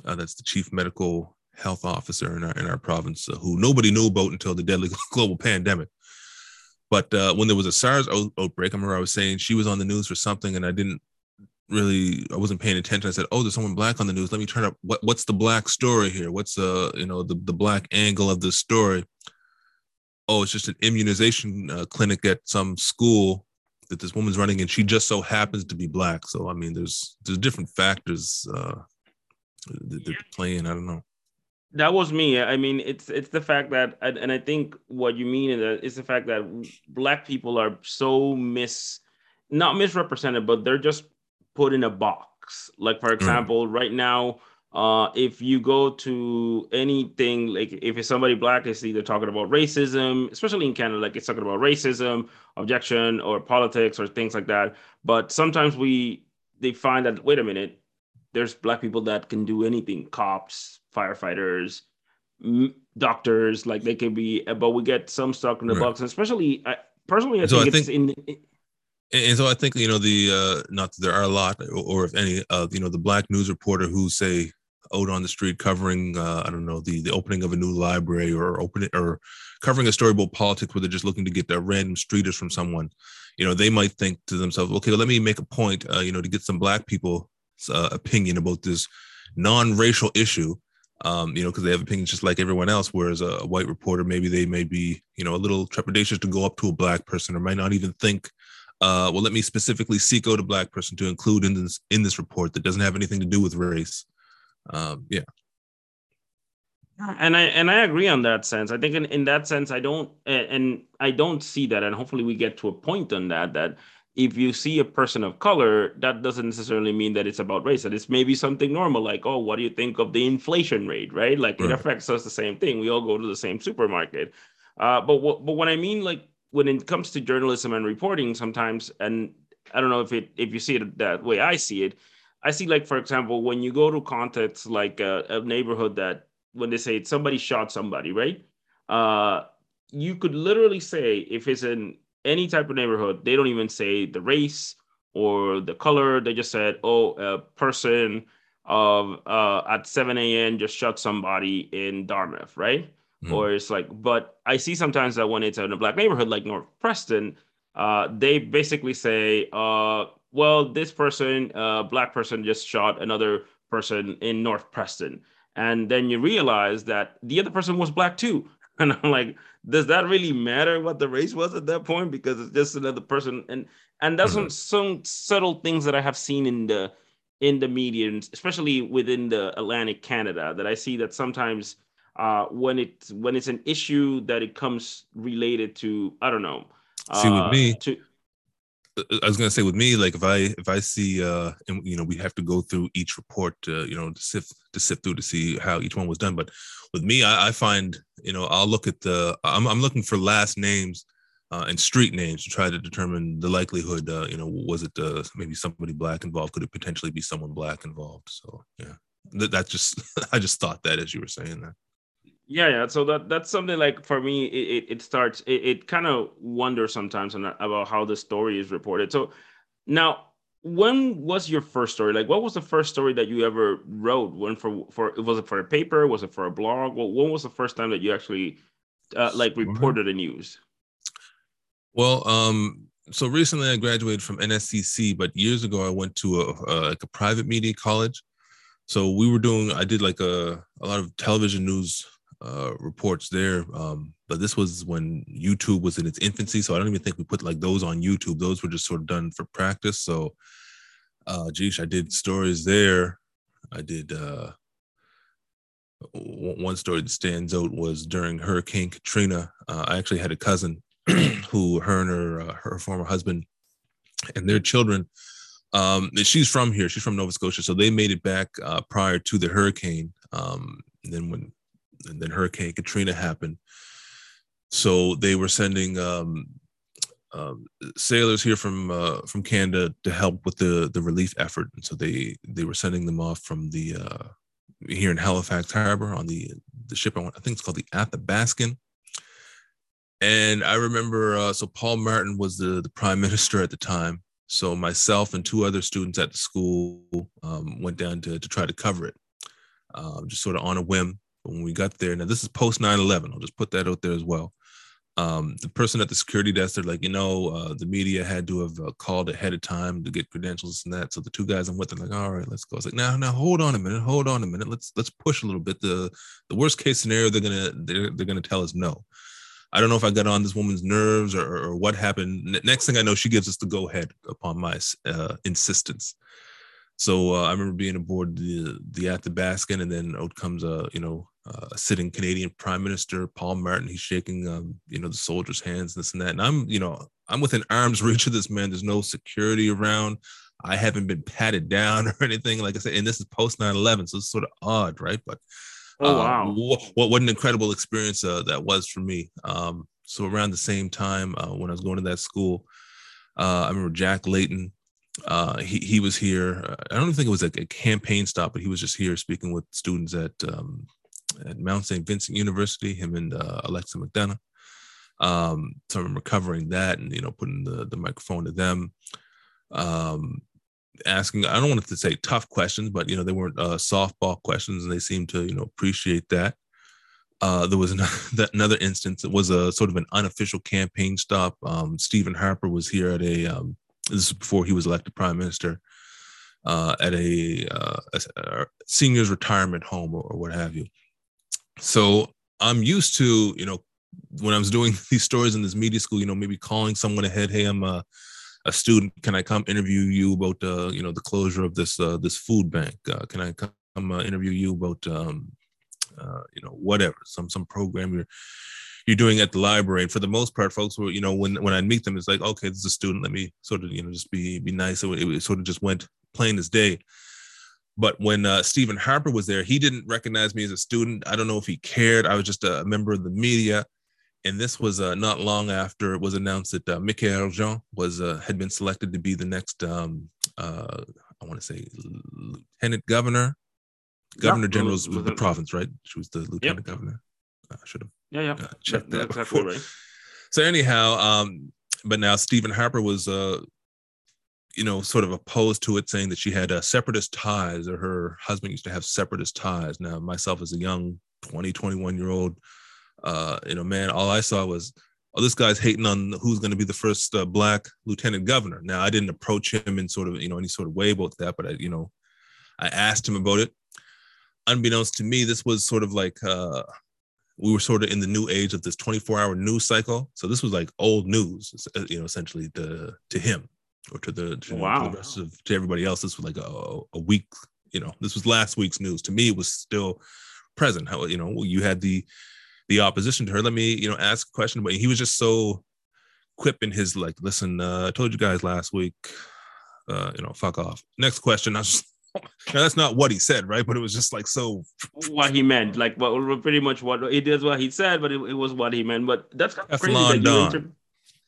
Uh, that's the chief medical health officer in our in our province uh, who nobody knew about until the deadly global pandemic but uh, when there was a SARS out- outbreak, I remember I was saying she was on the news for something, and I didn't really, I wasn't paying attention. I said, "Oh, there's someone black on the news. Let me turn up. What, what's the black story here? What's uh, you know, the the black angle of this story?" Oh, it's just an immunization uh, clinic at some school that this woman's running, and she just so happens to be black. So I mean, there's there's different factors uh, that, that play in. I don't know that was me. I mean, it's it's the fact that, and I think what you mean is that it's the fact that black people are so mis, not misrepresented, but they're just put in a box. Like for example, mm. right now, uh, if you go to anything like if it's somebody black, it's either talking about racism, especially in Canada, like it's talking about racism, objection, or politics, or things like that. But sometimes we they find that wait a minute, there's black people that can do anything, cops, firefighters, doctors, like they can be, but we get some stuck in the right. box, especially I, personally, I so think I it's think, in. and so I think you know the uh, not that there are a lot, or, or if any, of you know the black news reporter who say out on the street covering uh, I don't know the the opening of a new library or opening or covering a story about politics where they're just looking to get a random streeters from someone, you know they might think to themselves, okay, well, let me make a point, uh, you know, to get some black people uh, opinion about this non-racial issue um, you know, because they have opinions just like everyone else. Whereas a, white reporter, maybe they may be, you know, a little trepidatious to go up to a black person, or might not even think, uh, well, let me specifically seek out a black person to include in this in this report that doesn't have anything to do with race. Um, yeah. And I and I agree on that sense. I think in, in that sense, I don't and I don't see that, and hopefully we get to a point on that that if you see a person of color, that doesn't necessarily mean that it's about race. That it's maybe something normal, like, oh, what do you think of the inflation rate, right? Like right. it affects us the same thing. We all go to the same supermarket. Uh, but what, but what I mean, like when it comes to journalism and reporting, sometimes, and I don't know if it if you see it that way, I see it. I see, like for example, when you go to contexts like a, a neighborhood that when they say somebody shot somebody, right? Uh, you could literally say if it's an any type of neighborhood, they don't even say the race or the color. They just said, oh, a person of uh, at 7 a.m. just shot somebody in Dartmouth, right? Mm-hmm. Or it's like, but I see sometimes that when it's in a black neighborhood like North Preston, uh, they basically say, uh, well, this person, uh, black person, just shot another person in North Preston. And then you realize that the other person was black too. And I'm like, does that really matter what the race was at that point? Because it's just another person. And and that's mm-hmm. some, some subtle things that I have seen in the in the media, and especially within the Atlantic Canada, that I see that sometimes uh, when it when it's an issue that it comes related to, I don't know. Uh, see with me, to, I was gonna say with me, like if I if I see uh and you know we have to go through each report to you know to sift to sift through to see how each one was done. But with me, I, I find you know I'll look at the I'm I'm looking for last names uh, and street names to try to determine the likelihood. Uh, you know, was it uh, maybe somebody black involved? Could it potentially be someone black involved? So yeah, that just I just thought that as you were saying that yeah yeah so that that's something like for me it, it, it starts it, it kind of wonders sometimes about how the story is reported so now when was your first story? Like, what was the first story that you ever wrote? When for for was it for a paper? Was it for a blog? Well, when was the first time that you actually uh, like reported the news? Well, um, so recently I graduated from NSCC, but years ago I went to a, a like a private media college. So we were doing, I did like a a lot of television news uh, reports there. Um, but this was when YouTube was in its infancy, so I don't even think we put like those on YouTube. Those were just sort of done for practice. So, uh, geez, I did stories there. I did uh, one story that stands out was during Hurricane Katrina. Uh, I actually had a cousin who, her and her uh, her former husband and their children. Um, she's from here. She's from Nova Scotia, so they made it back uh, prior to the hurricane. Um, then when and then Hurricane Katrina happened. So they were sending um, um, sailors here from uh, from Canada to help with the the relief effort, and so they they were sending them off from the uh, here in Halifax Harbor on the the ship. I think it's called the Athabaskan. And I remember, uh, so Paul Martin was the the prime minister at the time. So myself and two other students at the school um, went down to to try to cover it, um, just sort of on a whim. But when we got there, now this is post 9 11, I'll just put that out there as well. Um, the person at the security desk, they're like, you know, uh, the media had to have uh, called ahead of time to get credentials and that. So the two guys I'm with, they're like, all right, let's go. It's like, now, now, hold on a minute, hold on a minute. Let's let's push a little bit. The the worst case scenario, they're gonna they're, they're gonna tell us no. I don't know if I got on this woman's nerves or, or what happened. Next thing I know, she gives us the go ahead upon my uh, insistence. So uh, I remember being aboard the the Athabaskan, and then out comes a you know uh, sitting Canadian Prime Minister Paul Martin. He's shaking, um, you know, the soldiers' hands, this and that. And I'm, you know, I'm within arm's reach of this man. There's no security around. I haven't been patted down or anything. Like I said, and this is post 9/11, so it's sort of odd, right? But oh uh, wow, what what an incredible experience uh, that was for me. Um, so around the same time uh, when I was going to that school, uh, I remember Jack Layton. Uh, he he was here. I don't think it was like a campaign stop, but he was just here speaking with students at um, at Mount St. Vincent University, him and uh, Alexa McDonough. Um, so I remember covering that and, you know, putting the, the microphone to them, um, asking, I don't want to say tough questions, but, you know, they weren't uh, softball questions and they seemed to, you know, appreciate that. Uh, there was another, another instance. It was a sort of an unofficial campaign stop. Um, Stephen Harper was here at a, um, this is before he was elected prime minister, uh, at a, uh, a, seniors retirement home or, or what have you. So I'm used to, you know, when I was doing these stories in this media school, you know, maybe calling someone ahead, hey, I'm a, a student. Can I come interview you about, uh, you know, the closure of this uh, this food bank? Uh, can I come uh, interview you about, um, uh, you know, whatever, some some program you're you're doing at the library? And for the most part, folks were, you know, when when I meet them, it's like, okay, this is a student. Let me sort of, you know, just be be nice. It, it sort of just went plain as day. But when uh, Stephen Harper was there, he didn't recognize me as a student. I don't know if he cared. I was just a member of the media. And this was uh, not long after it was announced that uh, Michaëlle Jean was uh, had been selected to be the next, um, uh, I want to say, lieutenant governor. Governor yep. General was, was the it? province, right? She was the lieutenant yep. governor. I should have yeah, yeah. Uh, checked that, that exactly right. So anyhow, um, but now Stephen Harper was uh, you know, sort of opposed to it, saying that she had uh, separatist ties or her husband used to have separatist ties. Now, myself as a young 20, 21 year old, uh, you know, man, all I saw was, oh, this guy's hating on who's going to be the first uh, black lieutenant governor. Now, I didn't approach him in sort of, you know, any sort of way about that, but I, you know, I asked him about it. Unbeknownst to me, this was sort of like, uh, we were sort of in the new age of this 24 hour news cycle. So this was like old news, you know, essentially to, to him or to the to, wow. to the rest of to everybody else. This was like a, a week, you know, this was last week's news. To me, it was still present. How you know you had the the opposition to her. Let me you know ask a question, but he was just so quipping his like, listen, uh, I told you guys last week, uh, you know, fuck off. Next question. I was just, now, that's not what he said, right? But it was just like so. What he meant, like, well, pretty much what it is what he said, but it, it was what he meant. But that's kind of crazy that you, inter-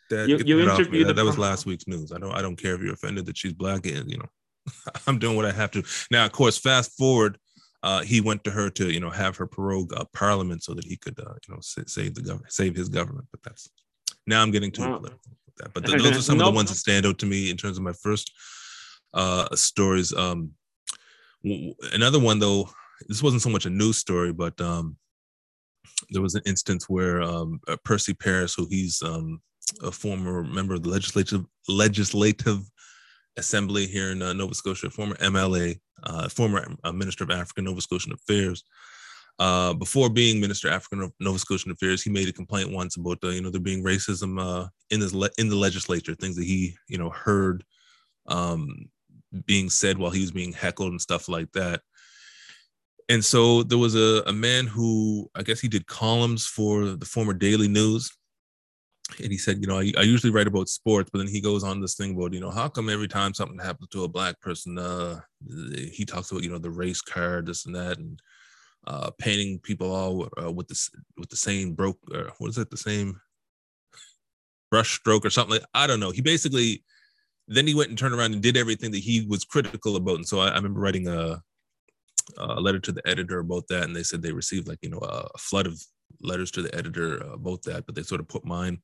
that, you, you interviewed that, that was last week's news. I don't I don't care if you're offended that she's black and you know I'm doing what I have to. Now, of course, fast forward, uh, he went to her to you know have her prorogue uh, parliament so that he could uh, you know save the government, save his government. But that's now I'm getting too wow. political with that. But those are some of the ones that stand out to me in terms of my first uh, stories. Um, another one though, this wasn't so much a news story, but um, there was an instance where um, uh, Percy Paris, who he's um, a former member of the legislative legislative assembly here in uh, Nova Scotia, former MLA, uh, former uh, Minister of African Nova Scotian Affairs. Uh, before being Minister of African Nova Scotian Affairs, he made a complaint once about uh, you know there being racism uh, in his le- in the legislature, things that he you know heard um, being said while he was being heckled and stuff like that. And so there was a, a man who I guess he did columns for the former Daily News. And he said, you know, I, I usually write about sports, but then he goes on this thing about, you know, how come every time something happens to a black person, uh, he talks about, you know, the race card, this and that, and uh, painting people all uh, with this with the same broke, uh, what is it, the same brush stroke or something. Like, I don't know. He basically then he went and turned around and did everything that he was critical about. And so I, I remember writing a, a, letter to the editor about that, and they said they received like you know a, flood of letters to the editor about that, but they sort of put mine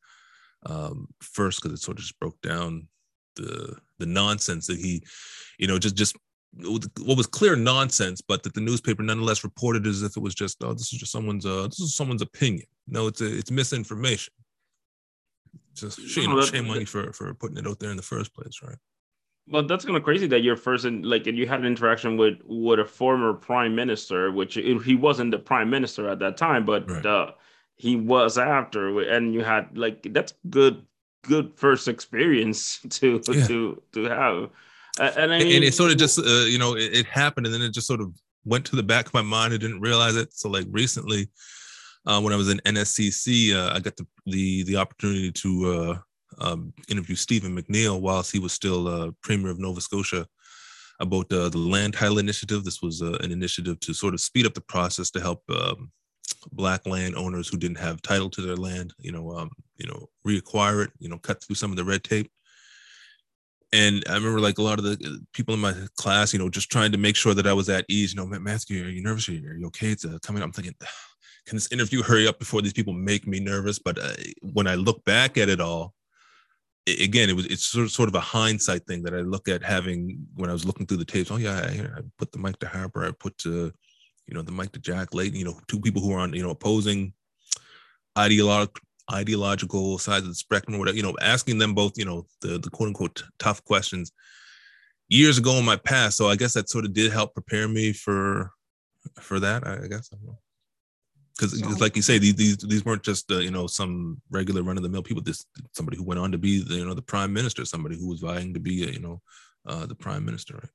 um, first because it sort of just broke down the the nonsense that he, you know, just just what was clear nonsense, but that the newspaper nonetheless reported as if it was just oh this is just someone's uh this is someone's opinion. No, it's a, it's misinformation. Just shame, no, shame on you for for putting it out there in the first place, right? Well, that's kind of crazy that you're first in like and you had an interaction with with a former prime minister, which he wasn't the prime minister at that time, but right. uh, he was after, and you had like that's good good first experience to yeah. to to have. Uh, and I mean, and it sort of just uh, you know it, it, happened, and then it just sort of went to the back of my mind. I didn't realize it. So like recently, uh, when I was in NSCC, uh, I got the, the, the opportunity to uh, um, interview Stephen McNeil whilst he was still uh, Premier of Nova Scotia about the Land Title Initiative. This was uh, an initiative to sort of speed up the process to help um, Black land owners who didn't have title to their land, you know, um, you know, reacquire it, you know, cut through some of the red tape. And I remember like a lot of the people in my class, you know, just trying to make sure that I was at ease. You know, Matthew, are you nervous? Are you okay? It's uh, coming. I'm thinking, can this interview hurry up before these people make me nervous? But uh, when I look back at it all, again, it was it's sort of, sort of a hindsight thing that I look at having when I was looking through the tapes. Oh yeah, I, I put the mic to Harper, I put to, you know, the mic to Jack Layton. You know, two people who are on you know opposing ideological ideological sides of the spectrum or whatever. You know, asking them both, you know, the the quote unquote tough questions years ago in my past. So I guess that sort of did help prepare me for for that. I, I guess. I because so, like you say these these, these weren't just uh, you know some regular run of the mill people this somebody who went on to be the, you know the prime minister somebody who was vying to be a, you know uh, the prime minister right?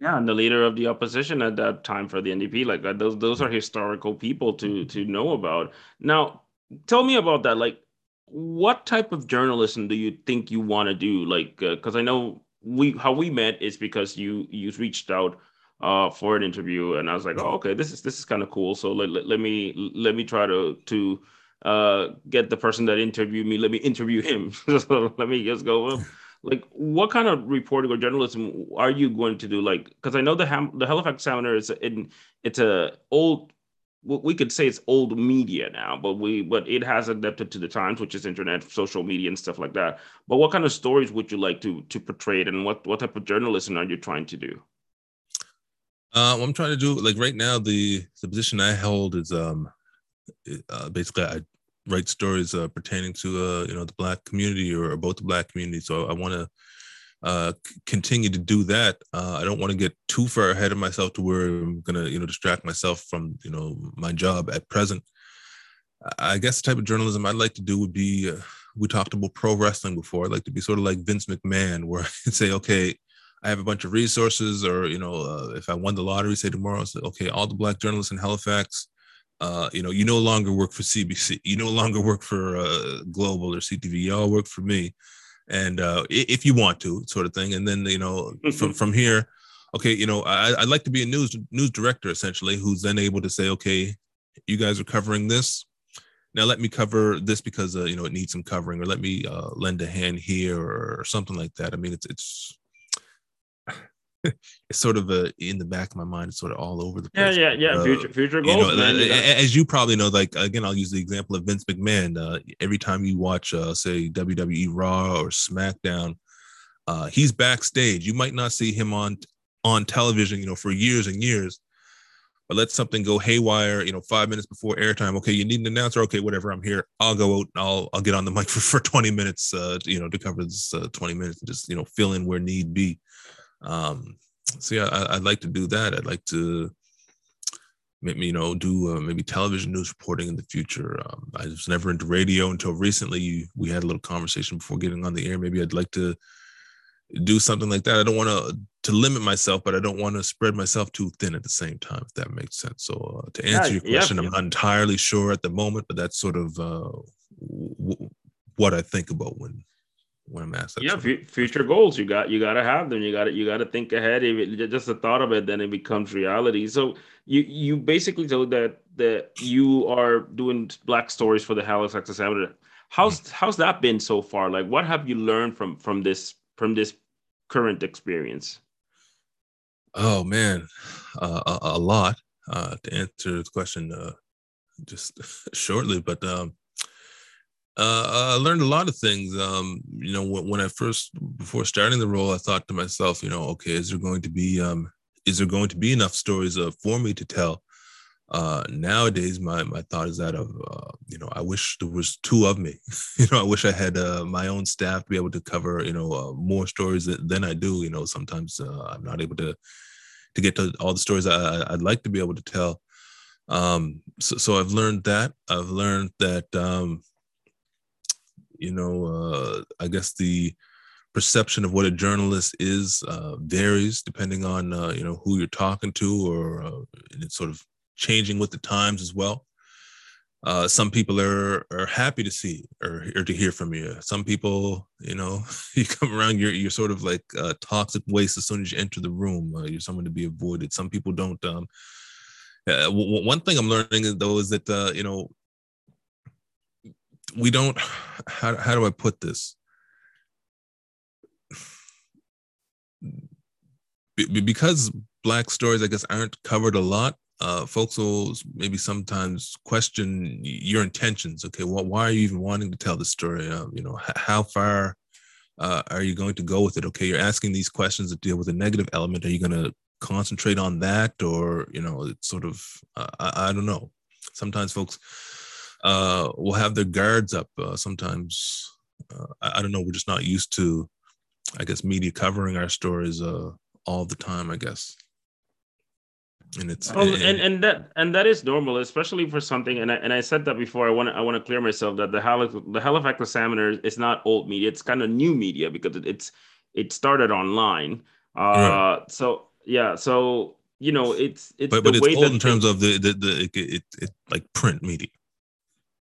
Yeah and the leader of the opposition at that time for the ndp like that those those are historical people to to know about. Now tell me about that like what type of journalism do you think you want to do? Like because uh, i know we how we met is because you you reached out uh, for an interview, and I was like, oh, okay, this is this is kind of cool. So let, let, let, me let me try to to uh, get the person that interviewed me. Let me interview him. so let me just go. like, what kind of reporting or journalism are you going to do? Like, because I know the Ham- the Halifax Examiner is in it's a old we could say it's old media now, but we but it has adapted to the times, which is internet, social media, and stuff like that. But what kind of stories would you like to to portray, and what what type of journalism are you trying to do? Uh, what I'm trying to do, like right now, the the position I hold is um, uh, basically I write stories uh, pertaining to uh, you know the black community or both the black community. So I want to uh, continue to do that. Uh, I don't want to get too far ahead of myself to where I'm gonna you know distract myself from you know my job at present. I guess the type of journalism I'd like to do would be. Uh, we talked about pro wrestling before. I'd like to be sort of like Vince McMahon, where I can say, okay, I have a bunch of resources, or you know, uh, if I won the lottery, say tomorrow, say, okay, all the black journalists in Halifax, uh, you know, you no longer work for CBC, you no longer work for uh, Global or CTV, you all work for me, and uh, if you want to, sort of thing. And then you know, from from here, okay, you know, I, I'd like to be a news news director essentially, who's then able to say, okay, you guys are covering this. Now let me cover this because uh, you know it needs some covering, or let me uh, lend a hand here, or, or something like that. I mean, it's it's it's sort of a in the back of my mind. It's sort of all over the place. Yeah, yeah, yeah. Uh, future, future goals. You know, man, as you probably know, like again, I'll use the example of Vince McMahon. Uh, every time you watch, uh, say WWE Raw or SmackDown, Uh, he's backstage. You might not see him on on television, you know, for years and years. But let something go haywire, you know, five minutes before airtime. Okay, you need an announcer. Okay, whatever. I'm here. I'll go out. I'll I'll get on the mic for, for 20 minutes. Uh, you know, to cover this uh, 20 minutes and just you know fill in where need be. Um, so yeah, I, would like to do that. I'd like to maybe you know do uh, maybe television news reporting in the future. Um, I was never into radio until recently. We had a little conversation before getting on the air. Maybe I'd like to do something like that. I don't want to to limit myself, but I don't want to spread myself too thin at the same time. If that makes sense. So uh, to answer yeah, your question, yeah, I'm not entirely sure at the moment, but that's sort of uh, w- what I think about when when I'm asked. yeah, f- future goals. You got you got to have them. You got to you got to think ahead. If it, just the thought of it, then it becomes reality. So you you basically told that that you are doing black stories for the Halifax Examiner. How's mm-hmm. how's that been so far? Like, what have you learned from from this from this current experience? Oh man, uh, a, a, lot. Uh, to answer the question, uh, just shortly, but um, uh, I learned a lot of things. Um, you know, when, when, I first before starting the role, I thought to myself, you know, okay, is there going to be um, is there going to be enough stories uh, for me to tell? Uh, nowadays, my my thought is that of uh, you know, I wish there was two of me. you know, I wish I had uh, my own staff to be able to cover you know uh, more stories than, I do. You know, sometimes I'm not able to to get to all the stories I, I'd like to be able to tell. Um, so, so I've learned that. I've learned that um, you know, uh, I guess the perception of what a journalist is uh, varies depending on uh, you know who you're talking to, or uh, it's sort of changing with the times as well. Uh, some people are are happy to see or, or to hear from you. Some people, you know, you come around, you're you're sort of like toxic waste as soon as you enter the room. Uh, you're someone to be avoided. Some people don't. Um, uh, one thing I'm learning though is that you know we don't how, how do i put this? Be, because black stories i guess aren't covered a lot uh, folks will maybe sometimes question your intentions. Okay well why are you even wanting to tell the story? Uh, you know h- how far uh, are you going to go with it? Okay you're asking these questions that deal with a negative element. Are you going to concentrate on that or you know it's sort of uh, I, I don't know. Sometimes folks uh, will have their guards up. Uh, sometimes uh, I, I, don't know. We're just not used to, I guess, media covering our stories uh, all the time. I guess. And it's oh, and, and, and that and that is normal, especially for something. And I, and I said that before. I want to I want to clear myself that the Halifax the Halifax Examiner is not old media. It's kind of new media because it, it's it started online. Uh, right. So yeah, so you know it's it's but, but it's old in terms of the the, the it, it, it like print media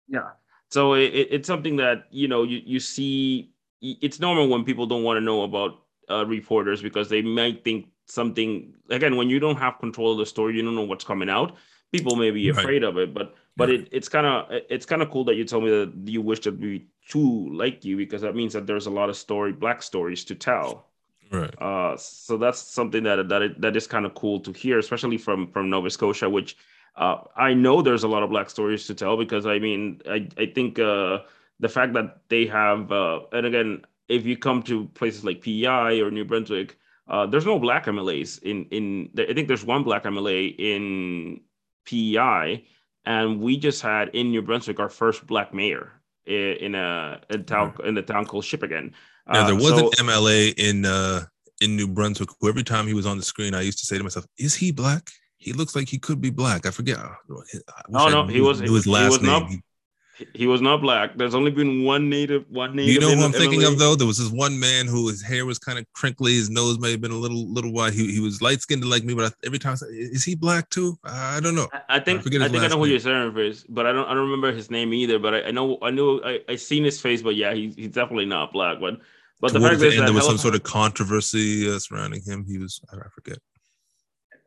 yeah. So it, it's something that you know you you see. It's normal when people don't want to know about uh, reporters because they might think something. Again, when you don't have control of the story, you don't know what's coming out. People may be afraid right. of it, but but yeah. it, it's kind of it's kind of cool that you told me that you wish to be too like you because that means that there's a lot of story black stories to tell. Right. Uh, so that's something that that that is kind of cool to hear, especially from from Nova Scotia, which uh, I know there's a lot of black stories to tell because I mean, I, I think uh, the fact that they have, uh, and again, if you come to places like PEI or New Brunswick, uh, there's no black MLAs in in. I think there's one black MLA in PEI, and we just had in New Brunswick our first black mayor in, in a, a town in a town called Shippagan. Yeah, there uh, was so, an MLA in uh, in New Brunswick who every time he was on the screen, I used to say to myself, "Is he black?" He looks like he could be black. I forget. I no, no, he was. Knew his last he was name. Not, he was not black. There's only been one native, one native. You know who I'm thinking of though? There was this one man who his hair was kind of crinkly, his nose may have been a little, little wide. He, he was light skinned like me, but I, every time I said, "Is he black too?" I don't know. I, think I, I think I know who you're saying for, but I don't I don't remember his name either. But I, I know I knew I, I seen his face, but yeah, he, he's definitely not black. But but the fact the is that there was some sort of controversy uh, surrounding him. He was I forget.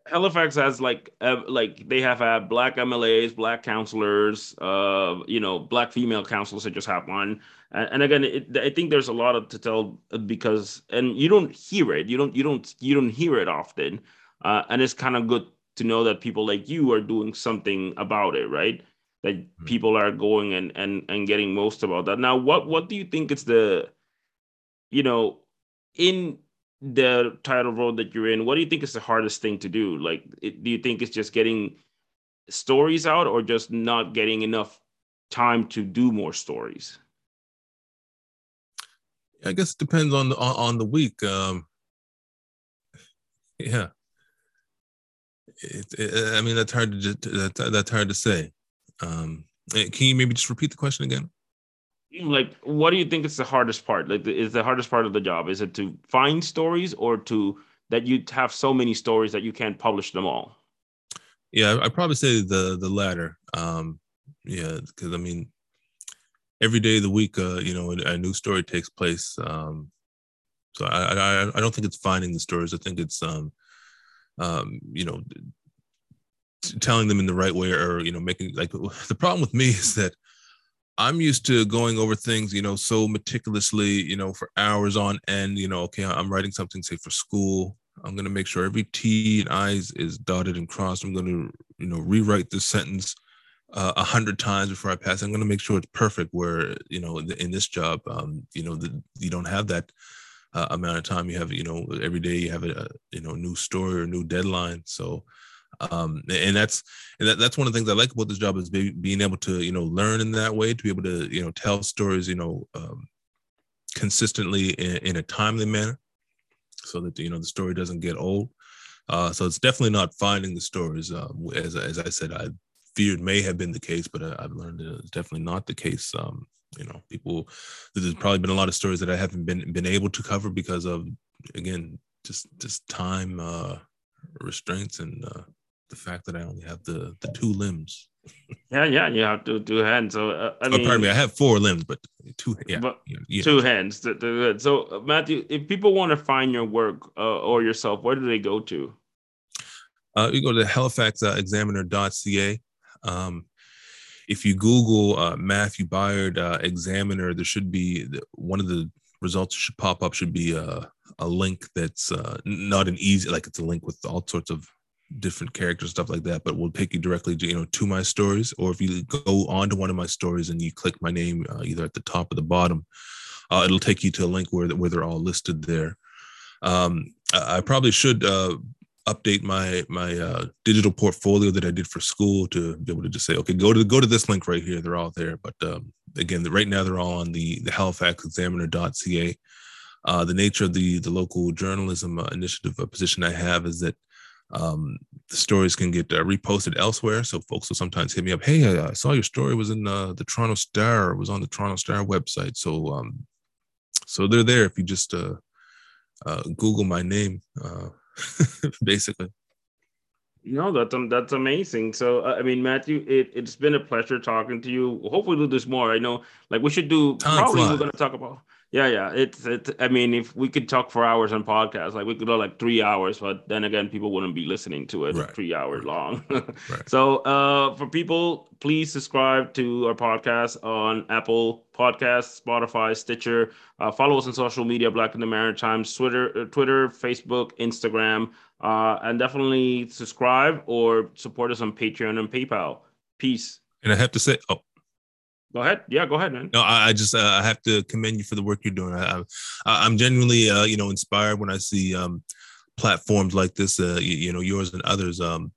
Halifax has like uh, like they have had black MLAs, black counselors, uh, you know, black female counselors. That just have one, and, and again, it, I think there's a lot of to tell because, and you don't hear it, you don't, you don't, you don't hear it often, uh, and it's kind of good to know that people like you are doing something about it, right? That mm-hmm. people are going and and and getting most about that. Now, what what do you think is the, you know, in the title role that you're in, what do you think is the hardest thing to do? Like, it, do you think it's just getting stories out, or just not getting enough time to do more stories? I guess it depends on the on, the week. Um, yeah, it, it, I mean that's hard to just that's, that's hard to say. Um, eh, can you maybe just repeat the question again? Like, what do you think is the hardest part? Like, is the hardest part of the job? Is it to find stories, or to that you have so many stories that you can't publish them all? Yeah, I probably say the the latter. Um, yeah, because I mean, every day of the week, uh, you know, a, new story takes place. Um, so I, I, I don't think it's finding the stories. I think it's, um, um, you know, telling them in the right way, or you know, making like the problem with me is that I'm used to going over things, you know, so meticulously, you know, for hours on end. You know, okay, I'm writing something, say for school. I'm going to make sure every T and I's is dotted and crossed. I'm going to, you know, rewrite this sentence uh, a uh, hundred times before I pass. I'm going to make sure it's perfect. Where you know, in this job, um, you know, the, you don't have that uh, amount of time. You have, you know, every day you have a, you know new story or new deadline. So, um, and that's and that, that's one of the things I like about this job is be, being able to you know learn in that way to be able to you know tell stories you know um, consistently in, in a timely manner, so that you know the story doesn't get old. Uh, so it's definitely not finding the stories. Uh, as, as I said, I feared may have been the case, but I, have learned it's definitely not the case. Um, you know, people. There's probably been a lot of stories that I haven't been been able to cover because of, again, just just time uh, restraints and uh, the fact that I only have the the two limbs. yeah, yeah, you have two two hands. So uh, I mean, oh, pardon me, I have four limbs, but two, yeah, but yeah. two hands. So uh, Matthew, if people want to find your work uh, or yourself, where do they go to? Uh, you go to halifaxexaminer.ca. Um, if you Google uh, Matthew Byard uh, Examiner, there should be one of the results should pop up should be a, a link that's uh, not an easy like it's a link with all sorts of different characters stuff like that but will take you directly to you know to my stories or if you go on to one of my stories and you click my name uh, either at the top or the bottom uh, it'll take you to a link where, where they're all listed there um, I, probably should uh, update my my uh, digital portfolio that I did for school to be able to just say, okay, go to go to this link right here. They're all there. But um, again, right now they're all on the the HalifaxExaminer.ca. Uh, the nature of the the local journalism uh, initiative position I have is that um, the stories can get uh, reposted elsewhere. So folks will sometimes hit me up. Hey, I, I saw your story was in uh, the Toronto Star. It was on the Toronto Star website. So um, so they're there if you just uh, uh, Google my name. Uh, basically. No, that's um, that's amazing. So, uh, I mean, Matthew, it, it's been a pleasure talking to you. Hopefully, we'll do this more. I know, like, we should do. Time probably fly. we're going to talk about yeah, yeah. It's it's. I mean, if we could talk for hours on podcasts, like we could go like three hours, but then again, people wouldn't be listening to it right. three hours long. right. So, uh, for people, please subscribe to our podcast on Apple Podcasts, Spotify, Stitcher. Uh, follow us on social media, Black in the Maritimes, Twitter, uh, Twitter, Facebook, Instagram, uh, and definitely subscribe or support us on Patreon and PayPal. Peace. And I have to say, oh, Go ahead. Yeah, go ahead, man. No, I, I just uh, I have to commend you for the work you're doing. I, I am genuinely uh, you know inspired when I see um, platforms like this. Uh, you, you, know yours and others. Um,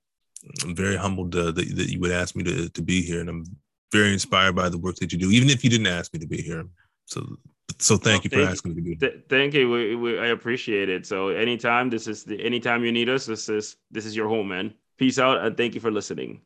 I'm very humbled uh, that, that you would ask me to to be here, and I'm very inspired by the work that you do, even if you didn't ask me to be here. So so thank well, you for thank asking me to be here. Th- thank you. We, we, I appreciate it. So anytime this is the anytime you need us, this is this is your home, man. Peace out and thank you for listening.